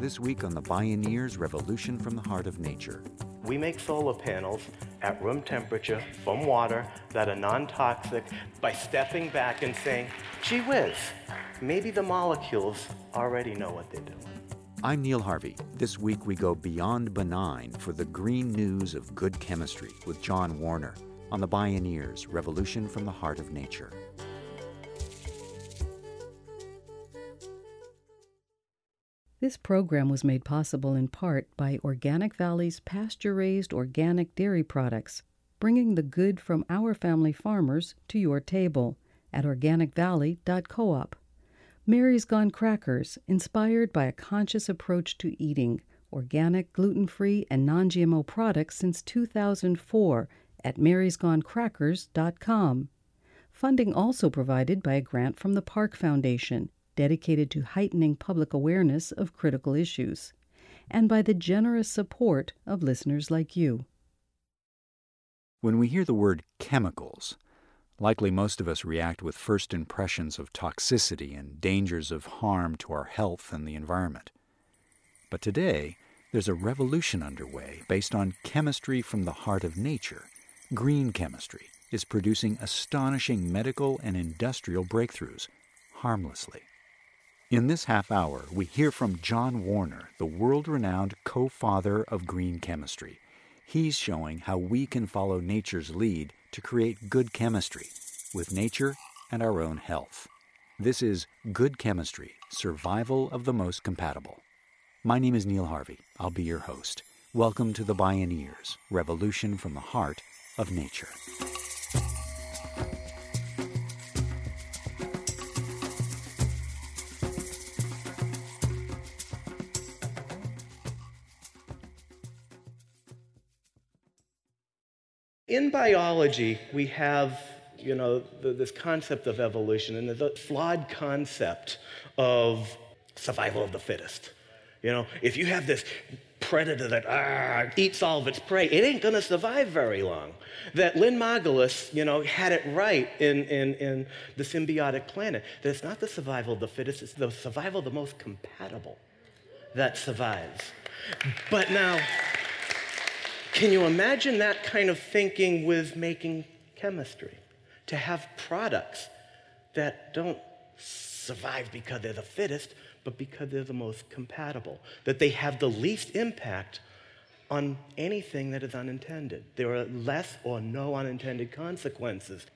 this week on the Bioneers Revolution from the Heart of Nature. We make solar panels at room temperature from water that are non toxic by stepping back and saying, gee whiz, maybe the molecules already know what they're doing. I'm Neil Harvey. This week we go beyond benign for the green news of good chemistry with John Warner on the Bioneers Revolution from the Heart of Nature. This program was made possible in part by Organic Valley's pasture raised organic dairy products, bringing the good from our family farmers to your table at organicvalley.coop. Mary's Gone Crackers, inspired by a conscious approach to eating organic, gluten free, and non GMO products since 2004 at marysgonecrackers.com. Funding also provided by a grant from the Park Foundation dedicated to heightening public awareness of critical issues, and by the generous support of listeners like you. When we hear the word chemicals, likely most of us react with first impressions of toxicity and dangers of harm to our health and the environment. But today, there's a revolution underway based on chemistry from the heart of nature. Green chemistry is producing astonishing medical and industrial breakthroughs harmlessly. In this half hour, we hear from John Warner, the world renowned co father of green chemistry. He's showing how we can follow nature's lead to create good chemistry with nature and our own health. This is Good Chemistry Survival of the Most Compatible. My name is Neil Harvey. I'll be your host. Welcome to the Bioneers Revolution from the Heart of Nature. In biology, we have you know, the, this concept of evolution and the flawed concept of survival of the fittest. You know, if you have this predator that ah, eats all of its prey, it ain't gonna survive very long. That Lynn Margulis, you know, had it right in, in, in The Symbiotic Planet, that it's not the survival of the fittest, it's the survival of the most compatible that survives. But now, can you imagine that kind of thinking with making chemistry? To have products that don't survive because they're the fittest, but because they're the most compatible, that they have the least impact on anything that is unintended. There are less or no unintended consequences.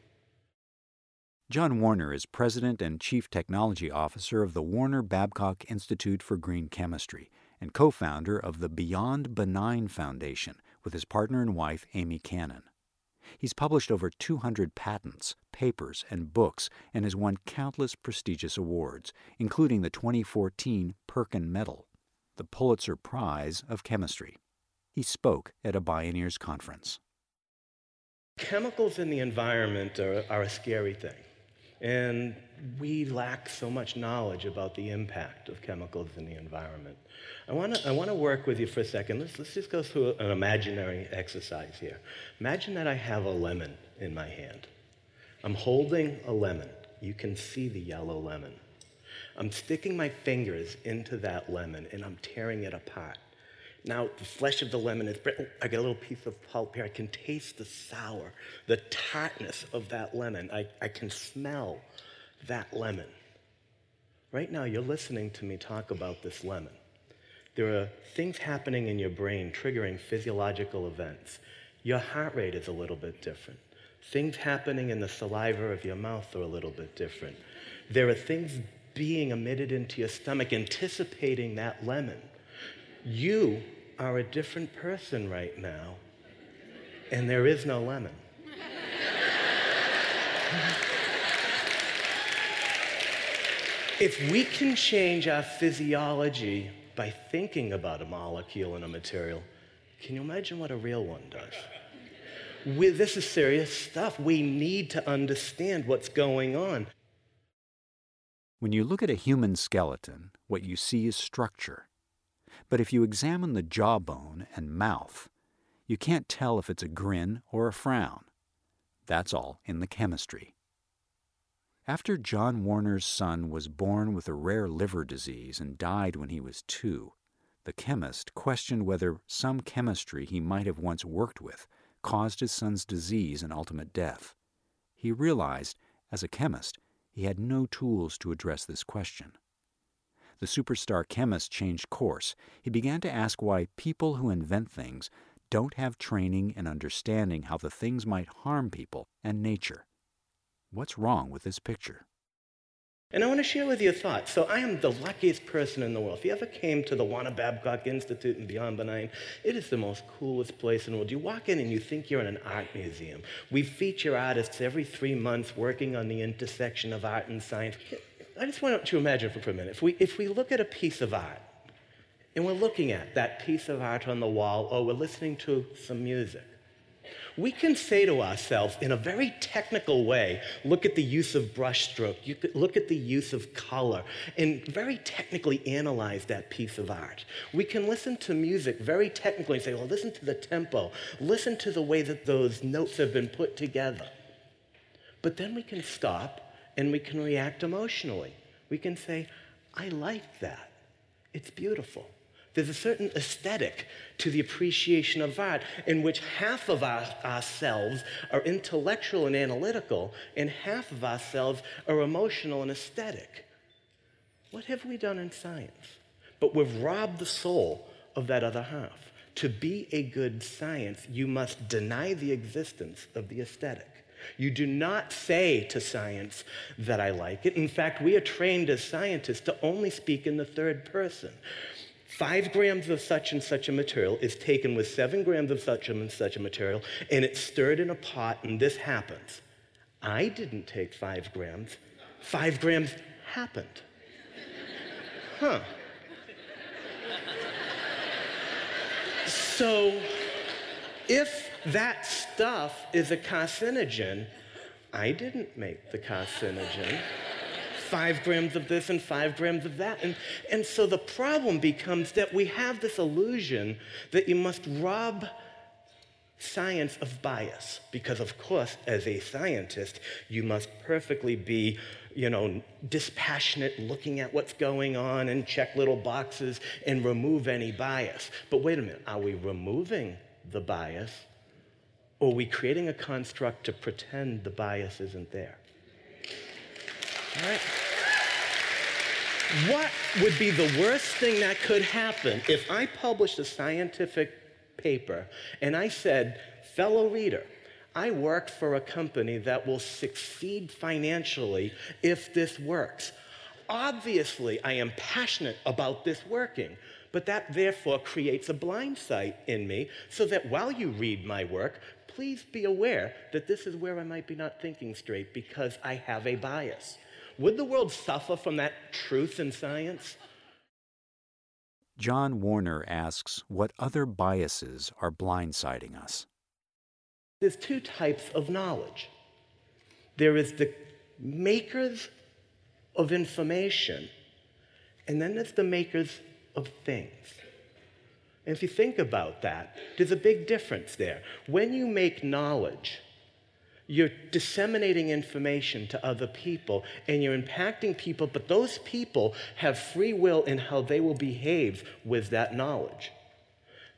John Warner is President and Chief Technology Officer of the Warner Babcock Institute for Green Chemistry and co founder of the Beyond Benign Foundation with his partner and wife, Amy Cannon. He's published over 200 patents, papers, and books, and has won countless prestigious awards, including the 2014 Perkin Medal, the Pulitzer Prize of Chemistry. He spoke at a Bioneers conference. Chemicals in the environment are, are a scary thing. And we lack so much knowledge about the impact of chemicals in the environment. I want to I wanna work with you for a second. Let's, let's just go through an imaginary exercise here. Imagine that I have a lemon in my hand. I'm holding a lemon. You can see the yellow lemon. I'm sticking my fingers into that lemon and I'm tearing it apart. Now, the flesh of the lemon is brittle. I get a little piece of pulp here. I can taste the sour, the tartness of that lemon. I, I can smell that lemon. Right now, you're listening to me talk about this lemon. There are things happening in your brain triggering physiological events. Your heart rate is a little bit different. Things happening in the saliva of your mouth are a little bit different. There are things being emitted into your stomach anticipating that lemon. You are a different person right now, and there is no lemon. if we can change our physiology by thinking about a molecule and a material, can you imagine what a real one does? We, this is serious stuff. We need to understand what's going on. When you look at a human skeleton, what you see is structure. But if you examine the jawbone and mouth, you can't tell if it's a grin or a frown. That's all in the chemistry. After John Warner's son was born with a rare liver disease and died when he was two, the chemist questioned whether some chemistry he might have once worked with caused his son's disease and ultimate death. He realized, as a chemist, he had no tools to address this question. The superstar chemist changed course. He began to ask why people who invent things don't have training and understanding how the things might harm people and nature. What's wrong with this picture? And I want to share with you a thought. So I am the luckiest person in the world. If you ever came to the Warner Babcock Institute in Beyond Benign, it is the most coolest place in the world. You walk in and you think you're in an art museum. We feature artists every three months working on the intersection of art and science. I just want to imagine for a minute. If we, if we look at a piece of art, and we're looking at that piece of art on the wall, or we're listening to some music, we can say to ourselves in a very technical way look at the use of brushstroke, you could look at the use of color, and very technically analyze that piece of art. We can listen to music very technically and say, well, listen to the tempo, listen to the way that those notes have been put together. But then we can stop and we can react emotionally. We can say, I like that. It's beautiful. There's a certain aesthetic to the appreciation of art in which half of our, ourselves are intellectual and analytical, and half of ourselves are emotional and aesthetic. What have we done in science? But we've robbed the soul of that other half. To be a good science, you must deny the existence of the aesthetic. You do not say to science that I like it. In fact, we are trained as scientists to only speak in the third person. Five grams of such and such a material is taken with seven grams of such and such a material, and it's stirred in a pot, and this happens. I didn't take five grams. Five grams happened. Huh. So, if that stuff is a carcinogen, I didn't make the carcinogen five grams of this and five grams of that. And, and so the problem becomes that we have this illusion that you must rob science of bias. Because, of course, as a scientist, you must perfectly be, you know, dispassionate, looking at what's going on and check little boxes and remove any bias. But wait a minute, are we removing the bias? Or are we creating a construct to pretend the bias isn't there? All right? What would be the worst thing that could happen if I published a scientific paper and I said, fellow reader, I work for a company that will succeed financially if this works. Obviously, I am passionate about this working, but that therefore creates a blind sight in me so that while you read my work, please be aware that this is where I might be not thinking straight because I have a bias. Would the world suffer from that truth in science? John Warner asks what other biases are blindsiding us. There's two types of knowledge. There is the makers of information, and then there's the makers of things. And if you think about that, there's a big difference there. When you make knowledge, you're disseminating information to other people and you're impacting people, but those people have free will in how they will behave with that knowledge.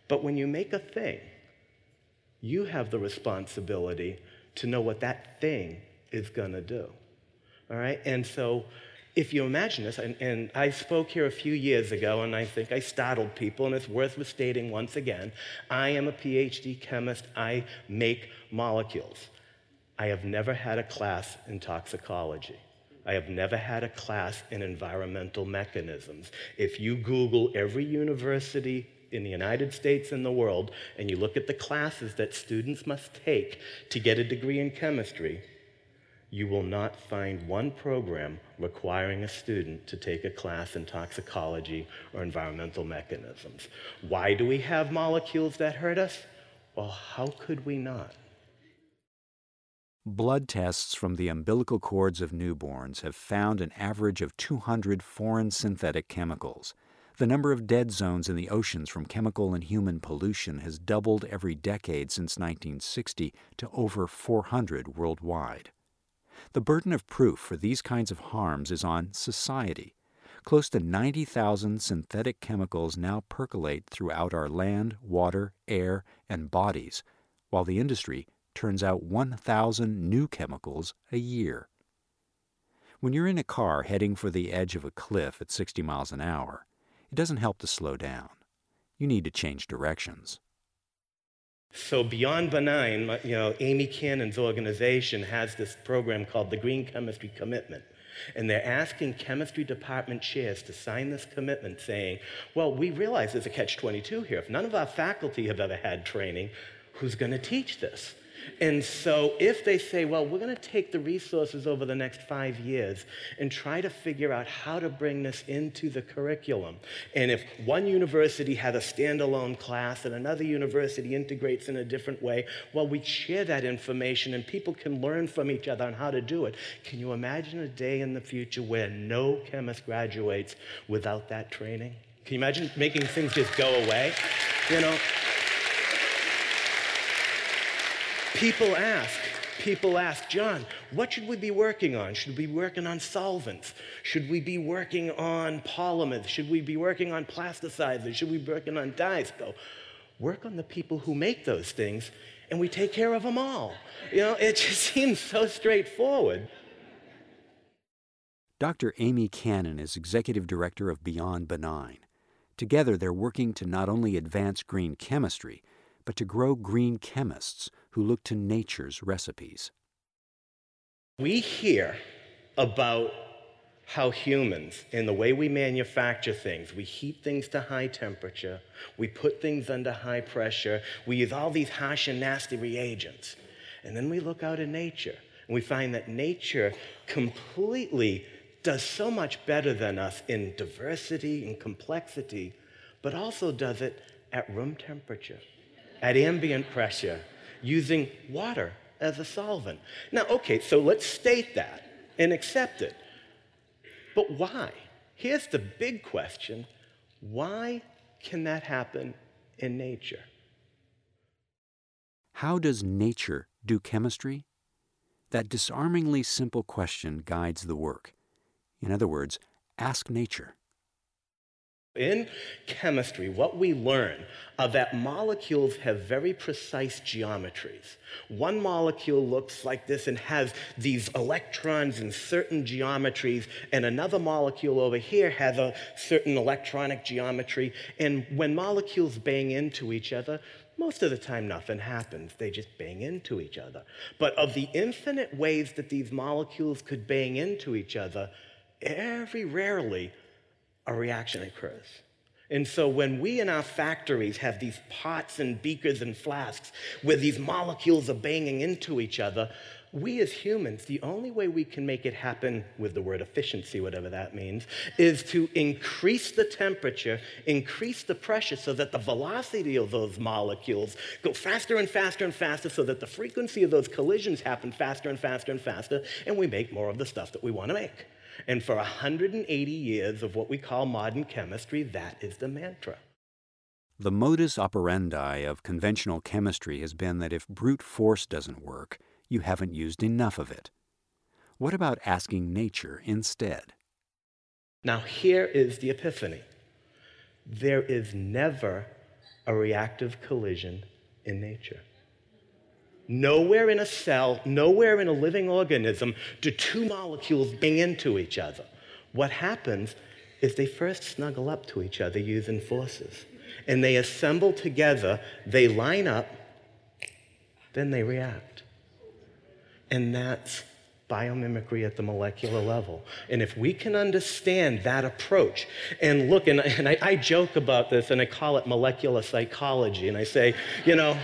But when you make a thing, you have the responsibility to know what that thing is going to do. All right? And so if you imagine this, and, and, I spoke here a few years ago, and I think I startled people, and it's worth stating once again I am a PhD chemist, I make molecules. I have never had a class in toxicology. I have never had a class in environmental mechanisms. If you Google every university in the United States and the world, and you look at the classes that students must take to get a degree in chemistry, you will not find one program requiring a student to take a class in toxicology or environmental mechanisms. Why do we have molecules that hurt us? Well, how could we not? Blood tests from the umbilical cords of newborns have found an average of 200 foreign synthetic chemicals. The number of dead zones in the oceans from chemical and human pollution has doubled every decade since 1960 to over 400 worldwide. The burden of proof for these kinds of harms is on society. Close to 90,000 synthetic chemicals now percolate throughout our land, water, air, and bodies, while the industry turns out 1,000 new chemicals a year. When you're in a car heading for the edge of a cliff at 60 miles an hour, it doesn't help to slow down. You need to change directions. So Beyond Benign, you know, Amy Cannon's organization has this program called the Green Chemistry Commitment. And they're asking chemistry department chairs to sign this commitment saying, well, we realize there's a catch 22 here. If none of our faculty have ever had training, who's going to teach this? And so, if they say, well, we're going to take the resources over the next five years and try to figure out how to bring this into the curriculum, and if one university has a standalone class and another university integrates in a different way, well, we share that information and people can learn from each other on how to do it. Can you imagine a day in the future where no chemist graduates without that training? Can you imagine making things just go away? You know? People ask, people ask, John, what should we be working on? Should we be working on solvents? Should we be working on polymers? Should we be working on plasticizers? Should we be working on dyes? Go, work on the people who make those things, and we take care of them all. You know, it just seems so straightforward. Dr. Amy Cannon is executive director of Beyond Benign. Together, they're working to not only advance green chemistry, but to grow green chemists who look to nature's recipes. We hear about how humans, in the way we manufacture things, we heat things to high temperature, we put things under high pressure, we use all these harsh and nasty reagents. And then we look out in nature and we find that nature completely does so much better than us in diversity and complexity, but also does it at room temperature, at ambient pressure, using water as a solvent. Now, okay, so let's state that and accept it. But why? Here's the big question why can that happen in nature? How does nature do chemistry? That disarmingly simple question guides the work. In other words, ask nature. In chemistry, what we learn are that molecules have very precise geometries. One molecule looks like this and has these electrons in certain geometries, and another molecule over here has a certain electronic geometry. And when molecules bang into each other, most of the time nothing happens. They just bang into each other. But of the infinite ways that these molecules could bang into each other, very rarely a reaction occurs. And so when we in our factories have these pots and beakers and flasks where these molecules are banging into each other, we as humans, the only way we can make it happen with the word efficiency, whatever that means, is to increase the temperature, increase the pressure so that the velocity of those molecules go faster and faster and faster so that the frequency of those collisions happen faster and faster and faster, and we make more of the stuff that we want to make. And for 180 years of what we call modern chemistry, that is the mantra. The modus operandi of conventional chemistry has been that if brute force doesn't work, you haven't used enough of it. What about asking nature instead? Now, here is the epiphany there is never a reactive collision in nature. Nowhere in a cell, nowhere in a living organism do two molecules bang into each other. What happens is they first snuggle up to each other using forces. And they assemble together, they line up, then they react. And that's biomimicry at the molecular level. And if we can understand that approach, and look, and, and I, I joke about this and I call it molecular psychology, and I say, you know,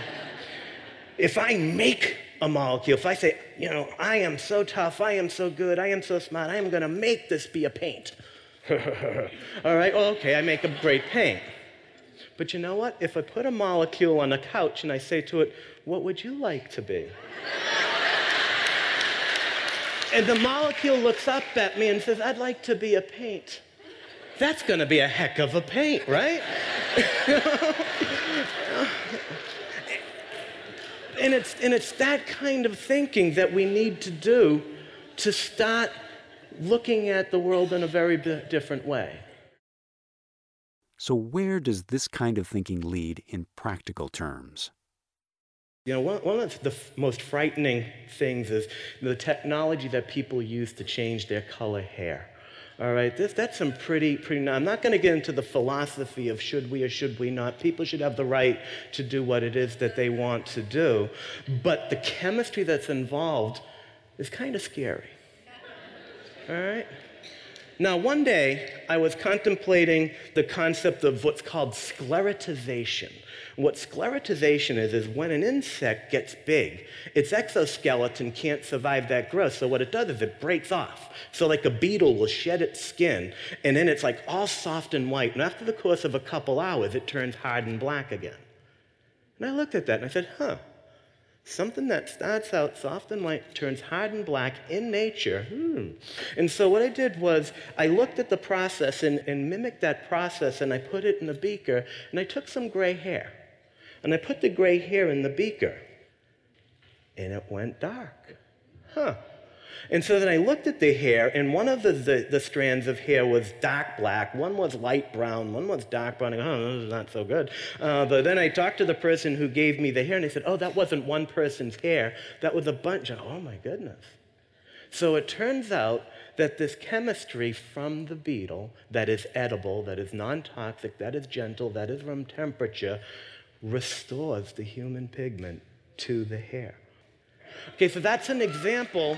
if I make a molecule, if I say, you know, I am so tough, I am so good, I am so smart, I am going to make this be a paint. All right, well, okay, I make a great paint. But you know what? If I put a molecule on a couch and I say to it, what would you like to be? and the molecule looks up at me and says, I'd like to be a paint. That's going to be a heck of a paint, right? and it's, and it's that kind of thinking that we need to do to start looking at the world in a very different way. So, where does this kind of thinking lead in practical terms? You know, one, one of the f- most frightening things is the technology that people use to change their color hair. All right, this, that's some pretty, pretty. I'm not going to get into the philosophy of should we or should we not. People should have the right to do what it is that they want to do. But the chemistry that's involved is kind of scary. All right? Now, one day I was contemplating the concept of what's called sclerotization. What sclerotization is, is when an insect gets big, its exoskeleton can't survive that growth. So, what it does is it breaks off. So, like a beetle will shed its skin, and then it's like all soft and white. And after the course of a couple hours, it turns hard and black again. And I looked at that and I said, huh, Something that starts out soft and white turns hard and black in nature. Hmm. And so what I did was I looked at the process and, and mimicked that process and I put it in a beaker and I took some gray hair and I put the gray hair in the beaker and it went dark. Huh. And so then I looked at the hair, and one of the, the, the, strands of hair was dark black, one was light brown, one was dark brown. I go, oh, this is not so good. Uh, but then I talked to the person who gave me the hair, and they said, oh, that wasn't one person's hair, that was a bunch. of, oh my goodness. So it turns out that this chemistry from the beetle that is edible, that is non toxic, that is gentle, that is room temperature, restores the human pigment to the hair. Okay, so that's an example.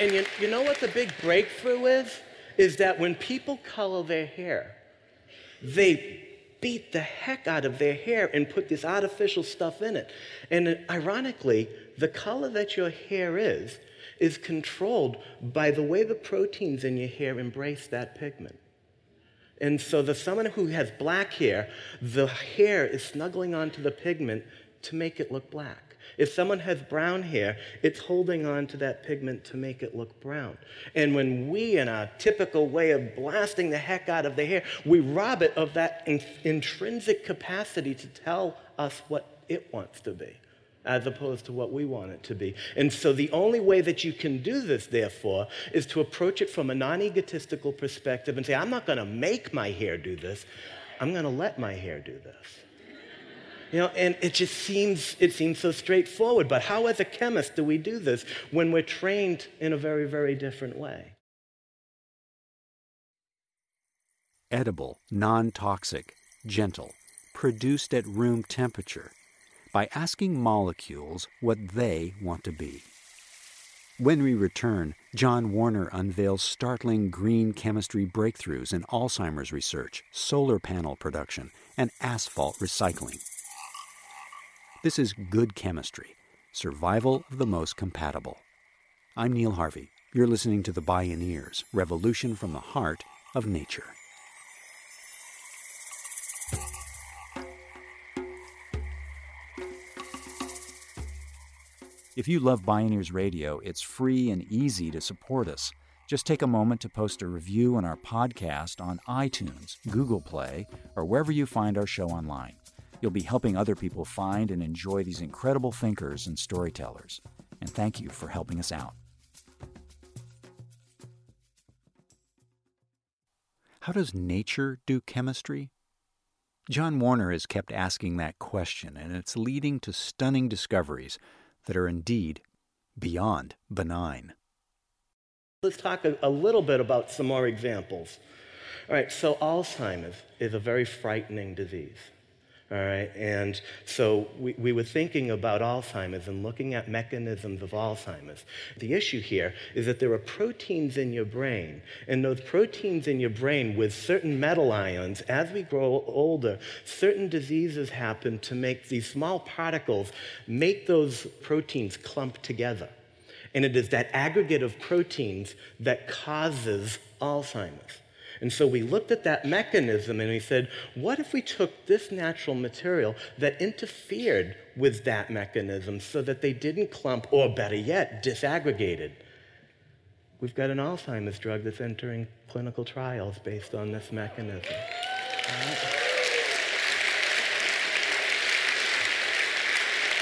And you, you know what the big breakthrough is? Is that when people color their hair, they beat the heck out of their hair and put this artificial stuff in it. And ironically, the color that your hair is is controlled by the way the proteins in your hair embrace that pigment. And so the someone who has black hair, the hair is snuggling onto the pigment to make it look black. If someone has brown hair, it's holding on to that pigment to make it look brown. And when we, in our typical way of blasting the heck out of the hair, we rob it of that in- intrinsic capacity to tell us what it wants to be as opposed to what we want it to be. And so the only way that you can do this, therefore, is to approach it from a non egotistical perspective and say, I'm not going to make my hair do this, I'm going to let my hair do this. You know, and it just seems it seems so straightforward. But how, as a chemist, do we do this when we're trained in a very, very different way? Edible, non toxic, gentle, produced at room temperature, by asking molecules what they want to be. When we return, John Warner unveils startling green chemistry breakthroughs in Alzheimer's research, solar panel production, and asphalt recycling. This is Good Chemistry Survival of the Most Compatible. I'm Neil Harvey. You're listening to The Bioneers Revolution from the Heart of Nature. If you love Bioneers Radio, it's free and easy to support us. Just take a moment to post a review on our podcast on iTunes, Google Play, or wherever you find our show online. You'll be helping other people find and enjoy these incredible thinkers and storytellers. And thank you for helping us out. How does nature do chemistry? John Warner has kept asking that question, and it's leading to stunning discoveries that are indeed beyond benign. Let's talk a, a, little bit about some more examples. All right, so Alzheimer's is a very frightening disease. All right, and so we, we were thinking about Alzheimer's and looking at mechanisms of Alzheimer's. The issue here is that there are proteins in your brain, and those proteins in your brain with certain metal ions, as we grow older, certain diseases happen to make these small particles make those proteins clump together. And it is that aggregate of proteins that causes Alzheimer's. And so we looked at that mechanism and we said, what if we took this natural material that interfered with that mechanism so that they didn't clump, or better yet, disaggregated? We've got an Alzheimer's drug that's entering clinical trials based on this mechanism.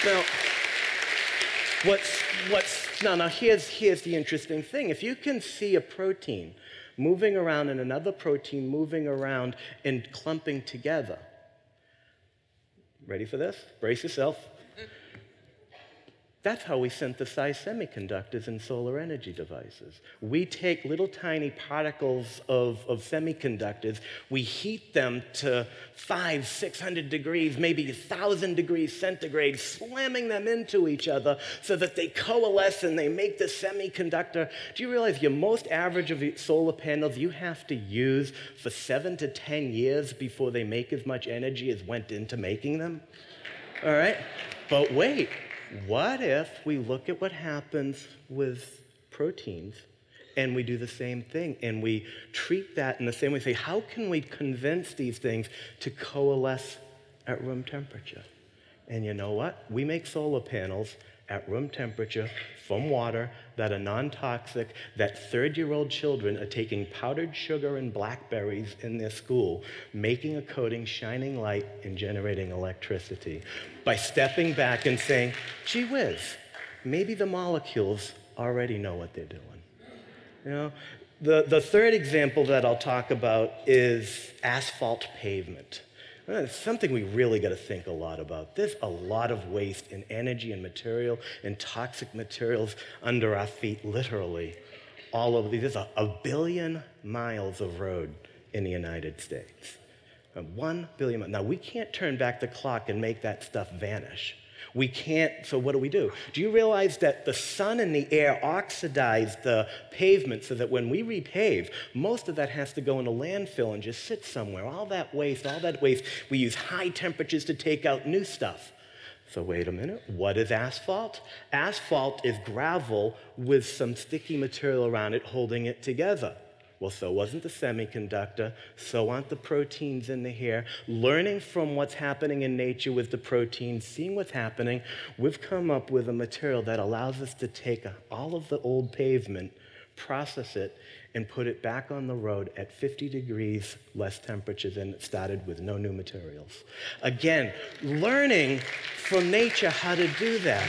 Now, what's, what's, now, now here's, here's the interesting thing. If you can see a protein moving around and another protein moving around and clumping together, ready for this? Brace yourself. That's how we synthesize semiconductors and solar energy devices. We take little tiny particles of, of semiconductors, we heat them to five, 600 degrees, maybe 1,000 degrees centigrade, slamming them into each other so that they coalesce and they make the semiconductor. Do you realize your most average of solar panels you have to use for seven to 10 years before they make as much energy as went into making them? All right? But wait, what if we look at what happens with proteins and we do the same thing and we treat that in the same way? Say, how can we convince these things to coalesce at room temperature? And you know what? We make solar panels at room temperature from water that are non toxic, that third year old children are taking powdered sugar and blackberries in their school, making a coating, shining light, and generating electricity by stepping back and saying, gee whiz, maybe the molecules already know what they're doing. You know, the, the third example that I'll talk about is asphalt pavement. It's something we really got to think a lot about. There's a lot of waste in energy and material and toxic materials under our feet, literally, all over. There's a, a billion miles of road in the United States. Uh, one billion miles. Now, we can't turn back the clock and make that stuff vanish. We can't, so what do we do? Do you realize that the sun and the air oxidize the pavement so that when we repave, most of that has to go in a landfill and just sit somewhere? All that waste, all that waste, we use high temperatures to take out new stuff. So, wait a minute, what is asphalt? Asphalt is gravel with some sticky material around it holding it together. Well, so wasn't the semiconductor, so aren't the proteins in the hair. Learning from what's happening in nature with the proteins, seeing what's happening, we've come up with a material that allows us to take all of the old pavement, process it, and put it back on the road at 50 degrees less temperature than it started with no new materials. Again, learning from nature how to do that.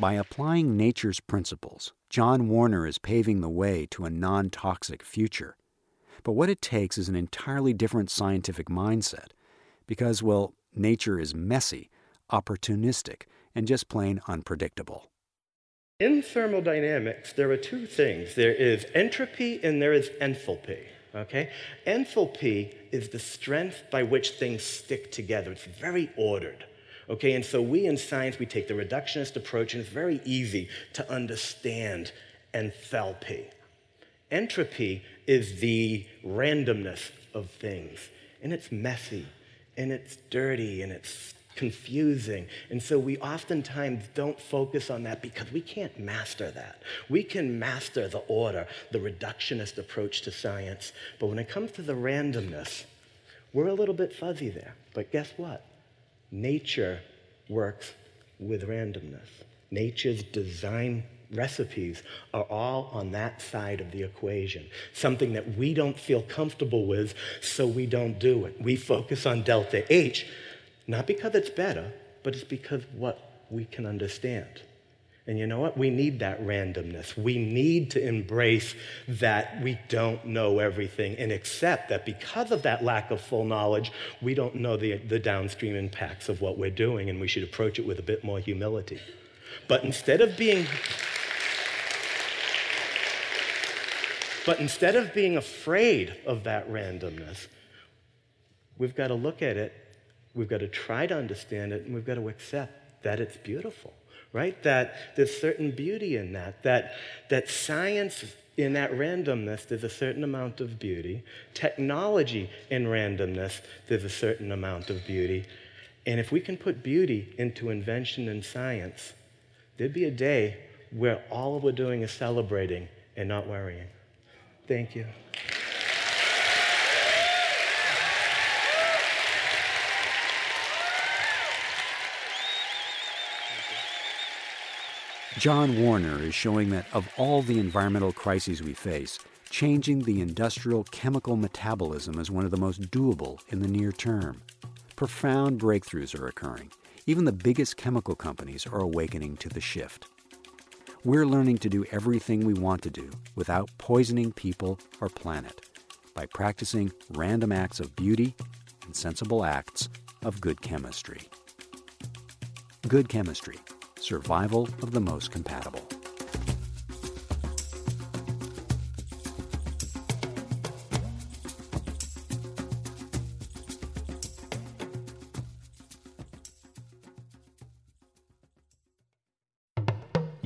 By applying nature's principles, John Warner is paving the way to a non toxic future. But what it takes is an entirely different scientific mindset because, well, nature is messy, opportunistic, and just plain unpredictable. In thermodynamics, there are two things there is entropy and there is enthalpy. Okay? Enthalpy is the strength by which things stick together, it's very ordered. Okay, and so we in science, we take the reductionist approach, and it's very easy to understand enthalpy. Entropy is the randomness of things, and it's messy, and it's dirty, and it's confusing. And so we oftentimes don't focus on that because we can't master that. We can master the order, the reductionist approach to science, but when it comes to the randomness, we're a little bit fuzzy there. But guess what? Nature works with randomness. Nature's design recipes are all on that side of the equation. Something that we don't feel comfortable with, so we don't do it. We focus on delta H, not because it's better, but it's because what we can understand. And you know what? We need that randomness. We need to embrace that we don't know everything and accept that because of that lack of full knowledge, we don't know the, the downstream impacts of what we're doing, and we should approach it with a bit more humility. But instead of being But instead of being afraid of that randomness, we've got to look at it, we've got to try to understand it, and we've got to accept that it's beautiful right? That there's certain beauty in that, that, that science in that randomness, there's a certain amount of beauty. Technology in randomness, there's a certain amount of beauty. And if we can put beauty into invention and science, there'd be a day where all we're doing is celebrating and not worrying. Thank you. John Warner is showing that of all the environmental crises we face, changing the industrial chemical metabolism is one of the most doable in the near term. Profound breakthroughs are occurring, Even the biggest chemical companies are awakening to the shift. We're learning to do everything we want to do without poisoning people or planet by practicing random acts of beauty and sensible acts of good chemistry. Good chemistry, survival of the most compatible.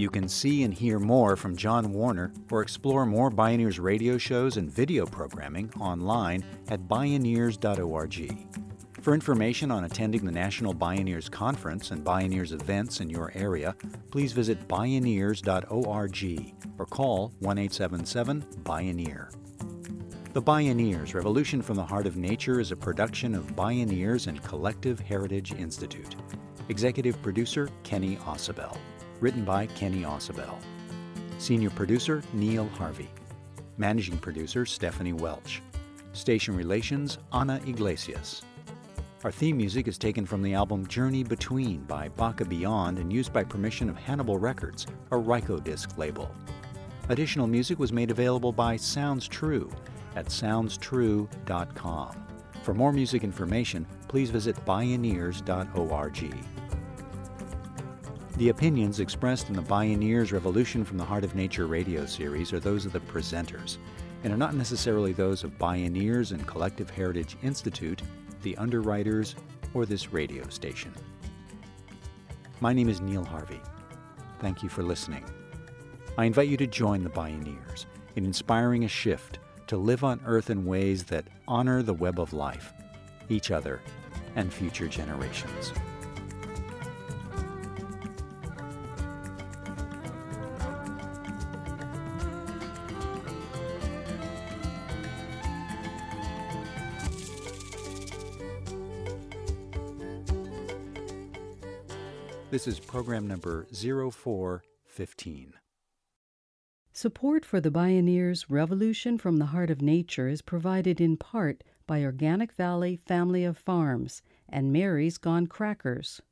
You can see and hear more from John Warner or explore more Bioneers radio shows and video programming online at bioneers.org. For information on attending the National Bioneers Conference and Bioneers events in your area, please visit bioneers.org or call 1 877 Bioneer. The Bioneers Revolution from the Heart of Nature is a production of Bioneers and Collective Heritage Institute. Executive producer Kenny Ausubel written by Kenny Ausubel. Senior producer Neil Harvey. Managing producer Stephanie Welch. Station Relations Ana Iglesias. Our theme music is taken from the album Journey Between by Baka Beyond and used by permission of Hannibal Records, a Rykodisc label. Additional music was made available by Sounds True at soundstrue.com. For more music information, please visit bioneers.org. The opinions expressed in the Bioneers Revolution from the Heart of Nature radio series are those of the presenters and are not necessarily those of Bioneers and Collective Heritage Institute, the underwriters, or this radio station. My name is Neil Harvey. Thank you for listening. I invite you to join the Bioneers in inspiring a shift to live on Earth in ways that honor the web of life, each other, and future generations. This is program number 0415. Support for the Bioneers Revolution from the Heart of Nature is provided in part by Organic Valley Family of Farms and Mary's Gone Crackers.